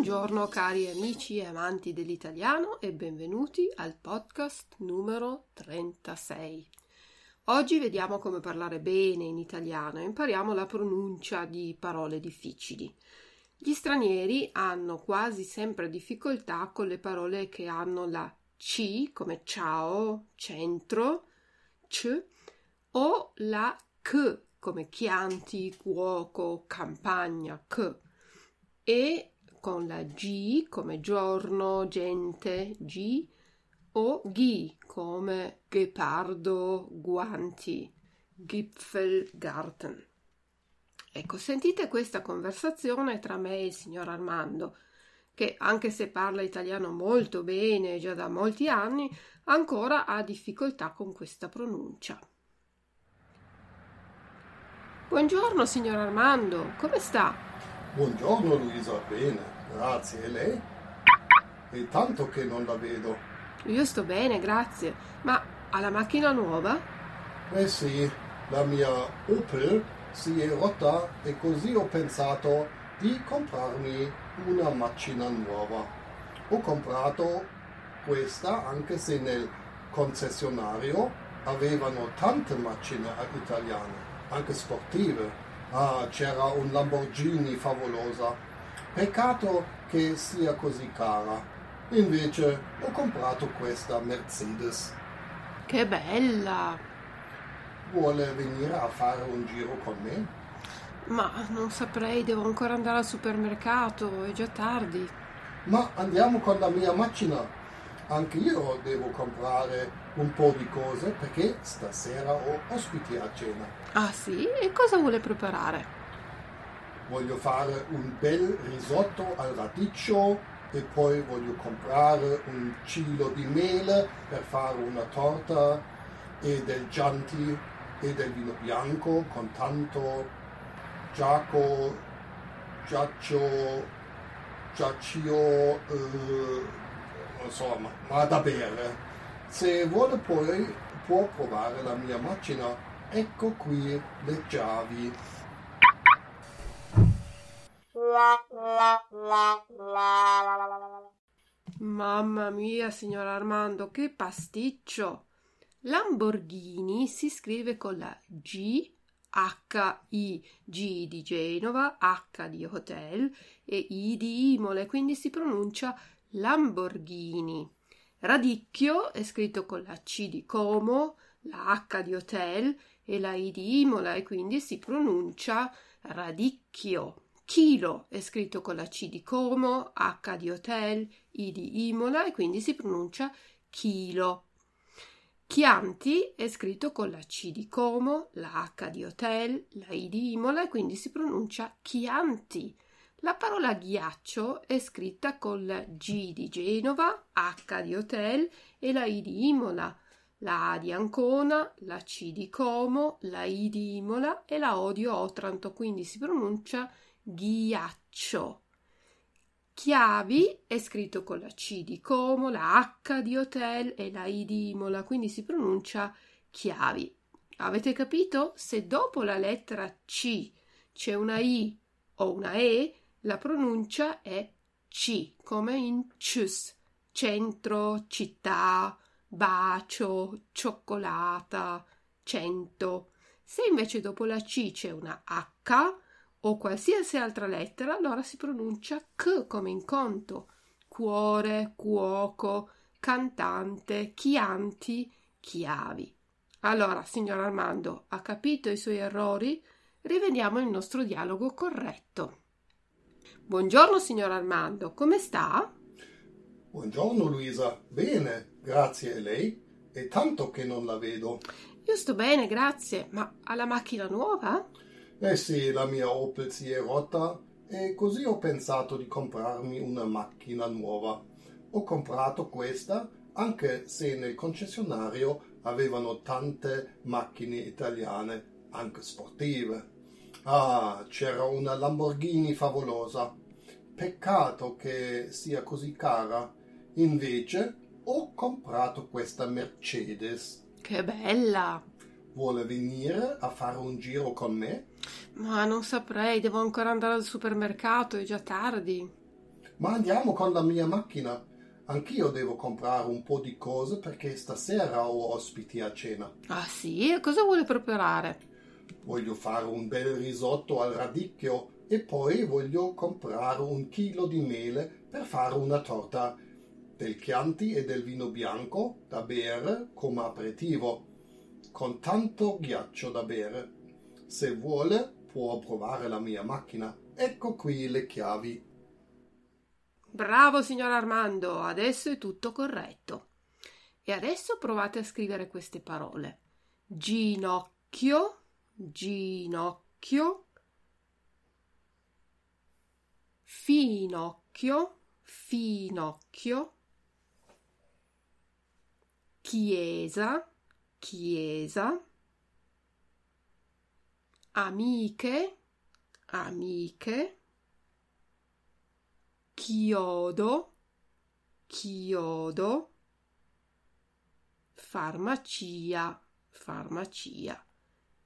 Buongiorno cari amici e amanti dell'italiano e benvenuti al podcast numero 36. Oggi vediamo come parlare bene in italiano e impariamo la pronuncia di parole difficili. Gli stranieri hanno quasi sempre difficoltà con le parole che hanno la C come ciao, centro, c o la c come chianti, cuoco, campagna, c e con la G come giorno, gente, G o G come ghepardo, guanti, Gipfelgarten. Ecco, sentite questa conversazione tra me e il signor Armando, che anche se parla italiano molto bene già da molti anni, ancora ha difficoltà con questa pronuncia. Buongiorno, signor Armando, come sta? Buongiorno Luisa, bene, grazie. E lei? È tanto che non la vedo. Io sto bene, grazie. Ma ha la macchina nuova? Eh sì, la mia Opel si è rotta e così ho pensato di comprarmi una macchina nuova. Ho comprato questa anche se nel concessionario avevano tante macchine italiane anche sportive. Ah, c'era un Lamborghini favolosa. Peccato che sia così cara. Invece ho comprato questa Mercedes. Che bella! Vuole venire a fare un giro con me? Ma non saprei, devo ancora andare al supermercato, è già tardi. Ma andiamo con la mia macchina. Anche io devo comprare un po' di cose perché stasera ho ospiti a cena. Ah sì? E cosa vuole preparare? Voglio fare un bel risotto al radicchio e poi voglio comprare un chilo di mele per fare una torta e del gianti e del vino bianco con tanto giaco, giaccio, giaccio, eh, so, ma, da bere se vuole poi può provare la mia macchina. Ecco qui le chiavi. Mamma mia, signor Armando, che pasticcio! Lamborghini si scrive con la G, H-I, G di Genova, H di Hotel e I di Imole, quindi si pronuncia Lamborghini. Radicchio è scritto con la C di Como, la H di Hotel e la I di Imola e quindi si pronuncia radicchio. Chilo è scritto con la C di Como, H di Hotel, I di Imola e quindi si pronuncia chilo. Chianti è scritto con la C di Como, la H di Hotel, la I di Imola e quindi si pronuncia Chianti. La parola ghiaccio è scritta con la G di Genova, H di Hotel e la I di Imola, la A di Ancona, la C di Como, la I di Imola e la O di Otranto, quindi si pronuncia ghiaccio. Chiavi è scritto con la C di Como, la H di Hotel e la I di Imola, quindi si pronuncia chiavi. Avete capito? Se dopo la lettera C c'è una I o una E, la pronuncia è C, come in CIS, centro, città, bacio, cioccolata, cento. Se invece dopo la C c'è una H o qualsiasi altra lettera, allora si pronuncia C come in conto. Cuore, cuoco, cantante, chianti, chiavi. Allora, signor Armando, ha capito i suoi errori? Rivediamo il nostro dialogo corretto. Buongiorno signor Armando, come sta? Buongiorno Luisa, bene, grazie a lei. È tanto che non la vedo. Io sto bene, grazie, ma ha la macchina nuova? Eh sì, la mia Opel si è rotta e così ho pensato di comprarmi una macchina nuova. Ho comprato questa anche se nel concessionario avevano tante macchine italiane, anche sportive. Ah, c'era una Lamborghini favolosa. Peccato che sia così cara. Invece ho comprato questa Mercedes. Che bella! Vuole venire a fare un giro con me? Ma non saprei, devo ancora andare al supermercato, è già tardi. Ma andiamo con la mia macchina. Anch'io devo comprare un po' di cose perché stasera ho ospiti a cena. Ah sì? E cosa vuole preparare? Voglio fare un bel risotto al radicchio e poi voglio comprare un chilo di mele per fare una torta del Chianti e del vino bianco da bere come aperitivo, con tanto ghiaccio da bere. Se vuole può provare la mia macchina. Ecco qui le chiavi. Bravo signor Armando, adesso è tutto corretto. E adesso provate a scrivere queste parole. Ginocchio, ginocchio, finocchio, finocchio, chiesa, chiesa, amiche, amiche, chiodo, chiodo, farmacia, farmacia.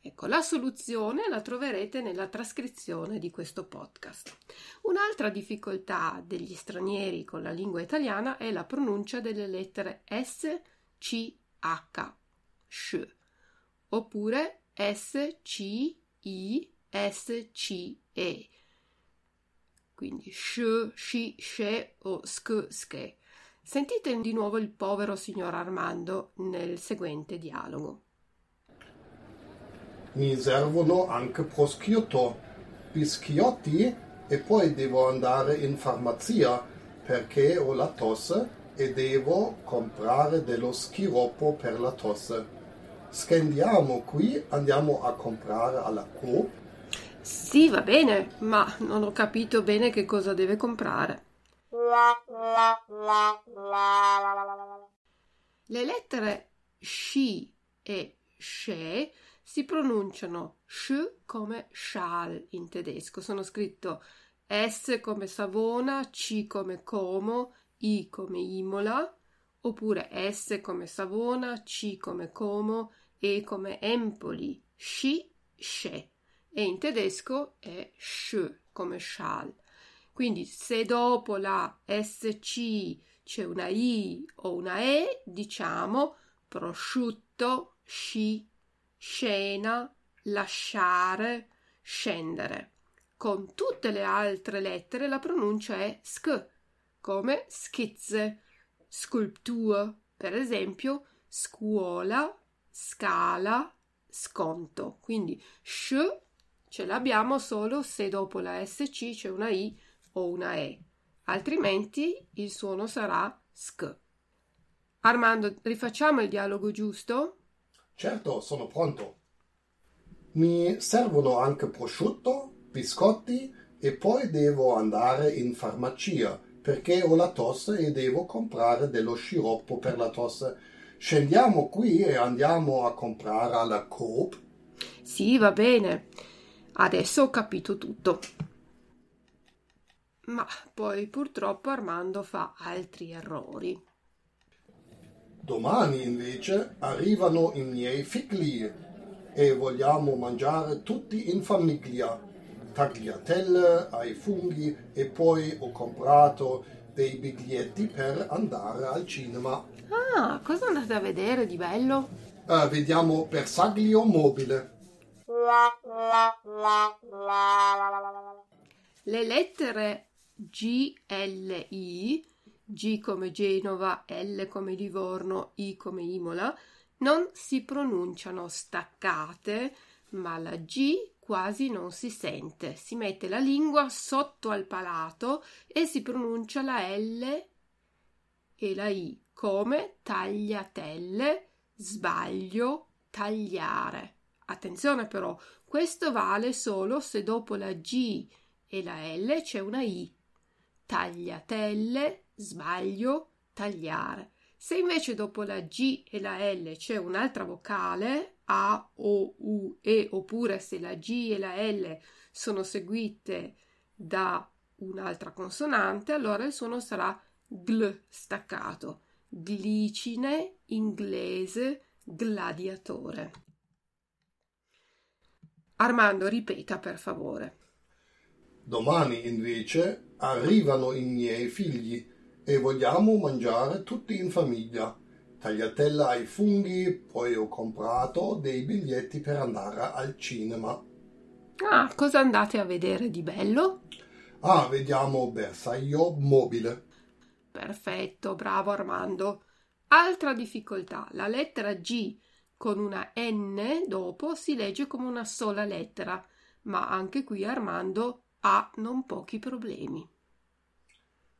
Ecco, la soluzione la troverete nella trascrizione di questo podcast. Un'altra difficoltà degli stranieri con la lingua italiana è la pronuncia delle lettere S, C, H, SH, oppure S, C, I, S, C, E. Quindi sh, shi, she o sk, ske. Sentite di nuovo il povero signor Armando nel seguente dialogo. Mi servono anche prosciutto, biscotti e poi devo andare in farmacia perché ho la tosse e devo comprare dello schiroppo per la tosse. Scendiamo qui, andiamo a comprare alla Coop. Sì, va bene, ma non ho capito bene che cosa deve comprare. Le lettere sci e she si pronunciano sh come schal in tedesco. Sono scritto S come Savona, C come Como, I come Imola, oppure S come Savona, C come Como, E come Empoli, Sci, Sce. E in tedesco è Sch come Schal. Quindi se dopo la SC c'è una I o una E, diciamo prosciutto, sci, scena, lasciare, scendere. Con tutte le altre lettere la pronuncia è sk, come schizze, sculpture, per esempio scuola, scala, sconto. Quindi sh ce l'abbiamo solo se dopo la SC c'è una I o una E, altrimenti il suono sarà sk. Armando, rifacciamo il dialogo giusto? Certo, sono pronto. Mi servono anche prosciutto, biscotti e poi devo andare in farmacia perché ho la tosse e devo comprare dello sciroppo per la tosse. Scendiamo qui e andiamo a comprare alla Coop. Sì, va bene. Adesso ho capito tutto. Ma poi purtroppo Armando fa altri errori. Domani invece arrivano i miei figli e vogliamo mangiare tutti in famiglia. Tagliatelle ai funghi e poi ho comprato dei biglietti per andare al cinema. Ah, cosa andate a vedere di bello? Eh, vediamo Bersaglio Mobile. Le lettere G, L, I, G come Genova, L come Livorno, I come Imola, non si pronunciano staccate, ma la G quasi non si sente. Si mette la lingua sotto al palato e si pronuncia la L e la I come tagliatelle, sbaglio, tagliare. Attenzione però, questo vale solo se dopo la G e la L c'è una I. Tagliatelle, sbaglio, tagliare. Se invece dopo la G e la L c'è un'altra vocale, A, O, U, E, oppure se la G e la L sono seguite da un'altra consonante, allora il suono sarà gl staccato. Glicine, inglese, gladiatore. Armando, ripeta per favore. Domani invece arrivano i miei figli e vogliamo mangiare tutti in famiglia. Tagliatella ai funghi, poi ho comprato dei biglietti per andare al cinema. Ah, cosa andate a vedere di bello? Ah, vediamo Bersaglio mobile. Perfetto, bravo Armando. Altra difficoltà, la lettera G con una N dopo si legge come una sola lettera, ma anche qui Armando ha non pochi problemi.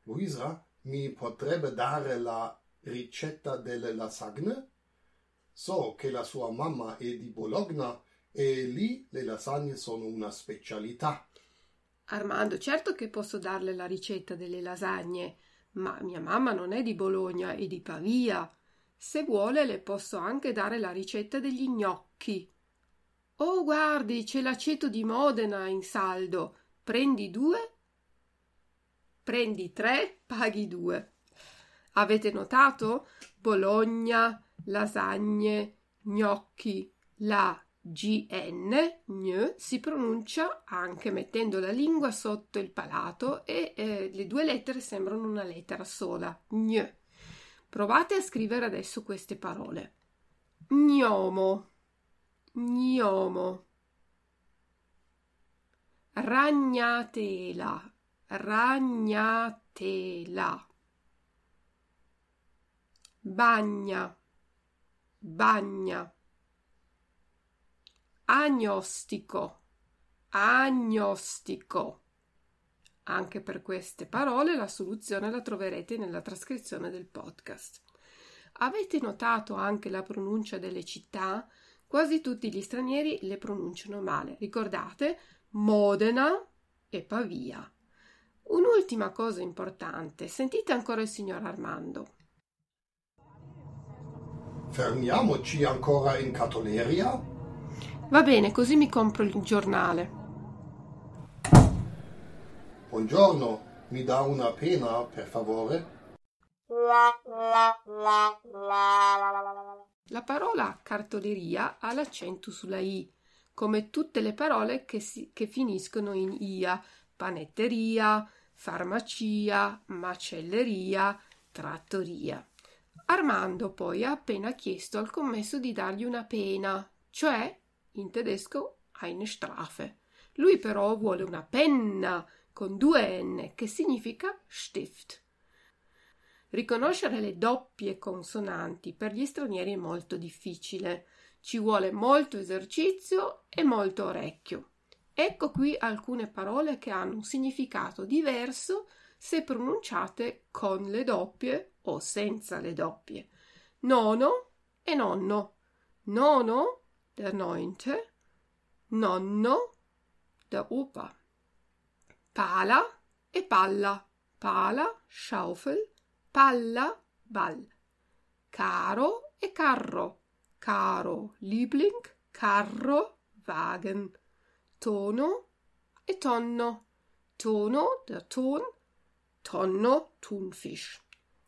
Luisa, mi potrebbe dare la ricetta delle lasagne? So che la sua mamma è di Bologna e lì le lasagne sono una specialità. Armando, certo che posso darle la ricetta delle lasagne, ma mia mamma non è di Bologna, è di Pavia. Se vuole le posso anche dare la ricetta degli gnocchi. Oh, guardi, c'è l'aceto di Modena in saldo. Prendi due Prendi tre, paghi due. Avete notato? Bologna, lasagne, gnocchi. La GN, gn, si pronuncia anche mettendo la lingua sotto il palato e eh, le due lettere sembrano una lettera sola. Gn. Provate a scrivere adesso queste parole. Gnomo, gnomo. Ragnatela, ragnatela bagna bagna agnostico agnostico anche per queste parole la soluzione la troverete nella trascrizione del podcast. Avete notato anche la pronuncia delle città? Quasi tutti gli stranieri le pronunciano male. Ricordate Modena e Pavia. Un'ultima cosa importante, sentite ancora il signor Armando. Fermiamoci ancora in Catoleria? Va bene, così mi compro il giornale. Buongiorno, mi dà una pena, per favore? La parola cartoleria ha l'accento sulla I, come tutte le parole che, si, che finiscono in ia, panetteria, farmacia, macelleria, trattoria. Armando poi ha appena chiesto al commesso di dargli una pena, cioè in tedesco eine Strafe. Lui però vuole una penna con due N che significa Stift. Riconoscere le doppie consonanti per gli stranieri è molto difficile. Ci vuole molto esercizio e molto orecchio. Ecco qui alcune parole che hanno un significato diverso se pronunciate con le doppie o senza le doppie. Nono e nonno. Nono, der neunte, nonno, der Opa. Pala e palla. Pala, Schaufel, palla, Ball. Caro e carro. Caro, Liebling, carro, Wagen. Tono e tonno. Tono, der Ton, tonno, Thunfisch.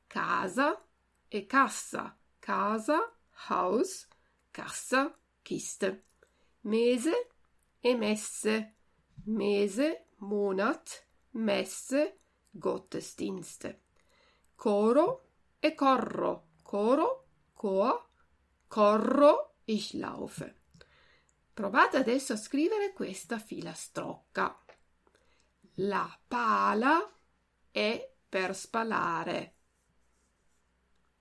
Casa e cassa. Casa, Haus, cassa, Kiste. Mese e messe. Mese, Monat, Messe, Gottesdienste. Coro e corro. Coro, Chor, corro, ich laufe. Provate adesso a scrivere questa filastrocca. La pala è per spalare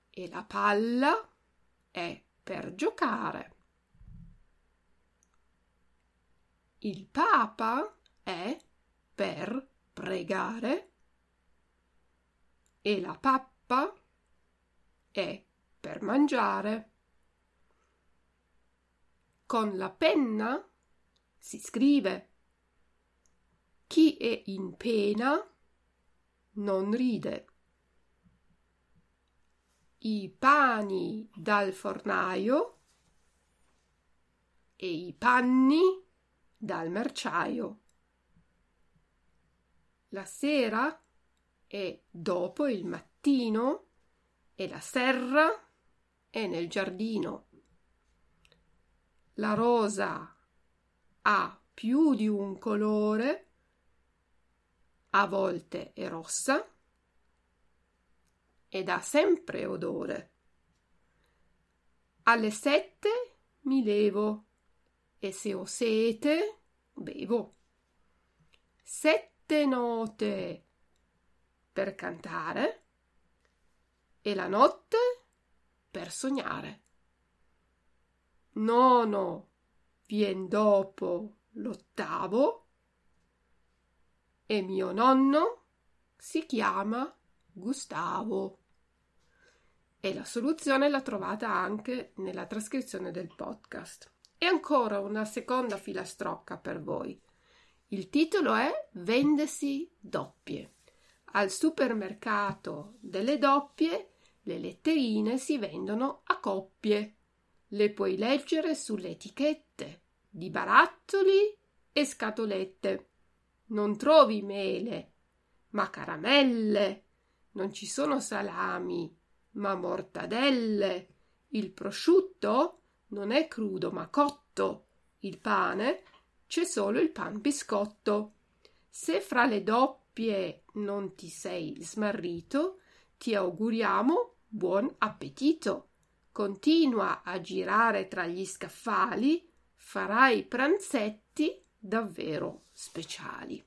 e la palla è per giocare. Il Papa è per pregare e la pappa è per mangiare. Con la penna si scrive. Chi è in pena non ride. I pani dal fornaio e i panni dal merciaio. La sera è dopo il mattino e la serra è nel giardino. La rosa ha più di un colore, a volte è rossa ed ha sempre odore. Alle sette mi levo e se ho sete bevo. Sette note per cantare e la notte per sognare. Nono vien dopo l'ottavo e mio nonno si chiama Gustavo. E la soluzione l'ha trovata anche nella trascrizione del podcast. E ancora una seconda filastrocca per voi. Il titolo è Vendesi doppie. Al supermercato delle doppie le letterine si vendono a coppie. Le puoi leggere sulle etichette di barattoli e scatolette. Non trovi mele, ma caramelle. Non ci sono salami, ma mortadelle. Il prosciutto non è crudo, ma cotto. Il pane c'è solo il pan biscotto. Se fra le doppie non ti sei smarrito, ti auguriamo buon appetito. Continua a girare tra gli scaffali, farai pranzetti davvero speciali.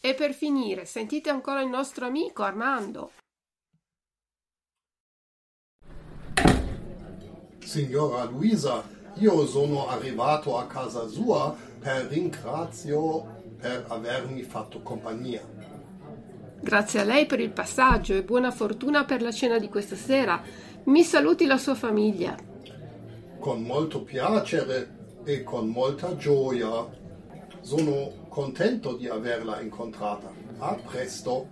E per finire, sentite ancora il nostro amico Armando. Signora Luisa, io sono arrivato a casa sua per ringrazio per avermi fatto compagnia. Grazie a lei per il passaggio e buona fortuna per la cena di questa sera. Mi saluti la sua famiglia. Con molto piacere e con molta gioia. Sono contento di averla incontrata. A presto.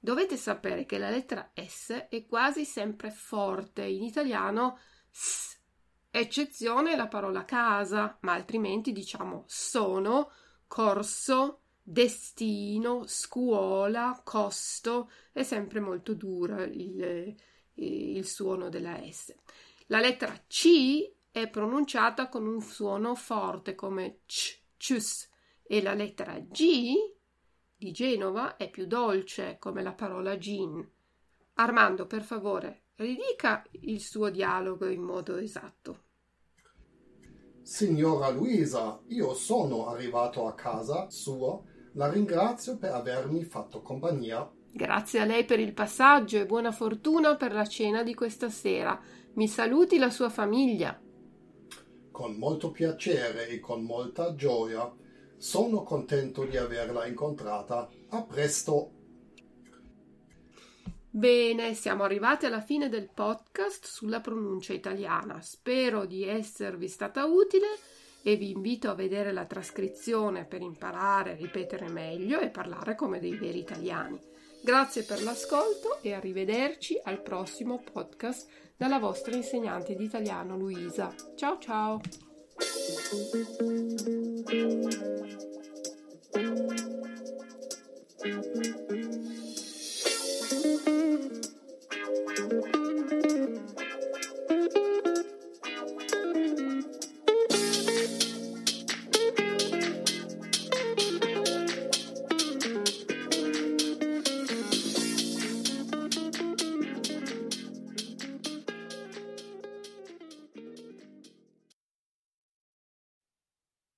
Dovete sapere che la lettera S è quasi sempre forte. In italiano S eccezione la parola casa, ma altrimenti diciamo sono, corso, destino, scuola, costo, è sempre molto dura il, il suono della S. La lettera C è pronunciata con un suono forte come c, cius, e la lettera G di Genova è più dolce come la parola gin. Armando, per favore, ridica il suo dialogo in modo esatto. Signora Luisa, io sono arrivato a casa sua. La ringrazio per avermi fatto compagnia. Grazie a lei per il passaggio e buona fortuna per la cena di questa sera. Mi saluti la sua famiglia. Con molto piacere e con molta gioia. Sono contento di averla incontrata. A presto. Bene, siamo arrivati alla fine del podcast sulla pronuncia italiana. Spero di esservi stata utile e vi invito a vedere la trascrizione per imparare a ripetere meglio e parlare come dei veri italiani. Grazie per l'ascolto e arrivederci al prossimo podcast dalla vostra insegnante di italiano Luisa. Ciao ciao!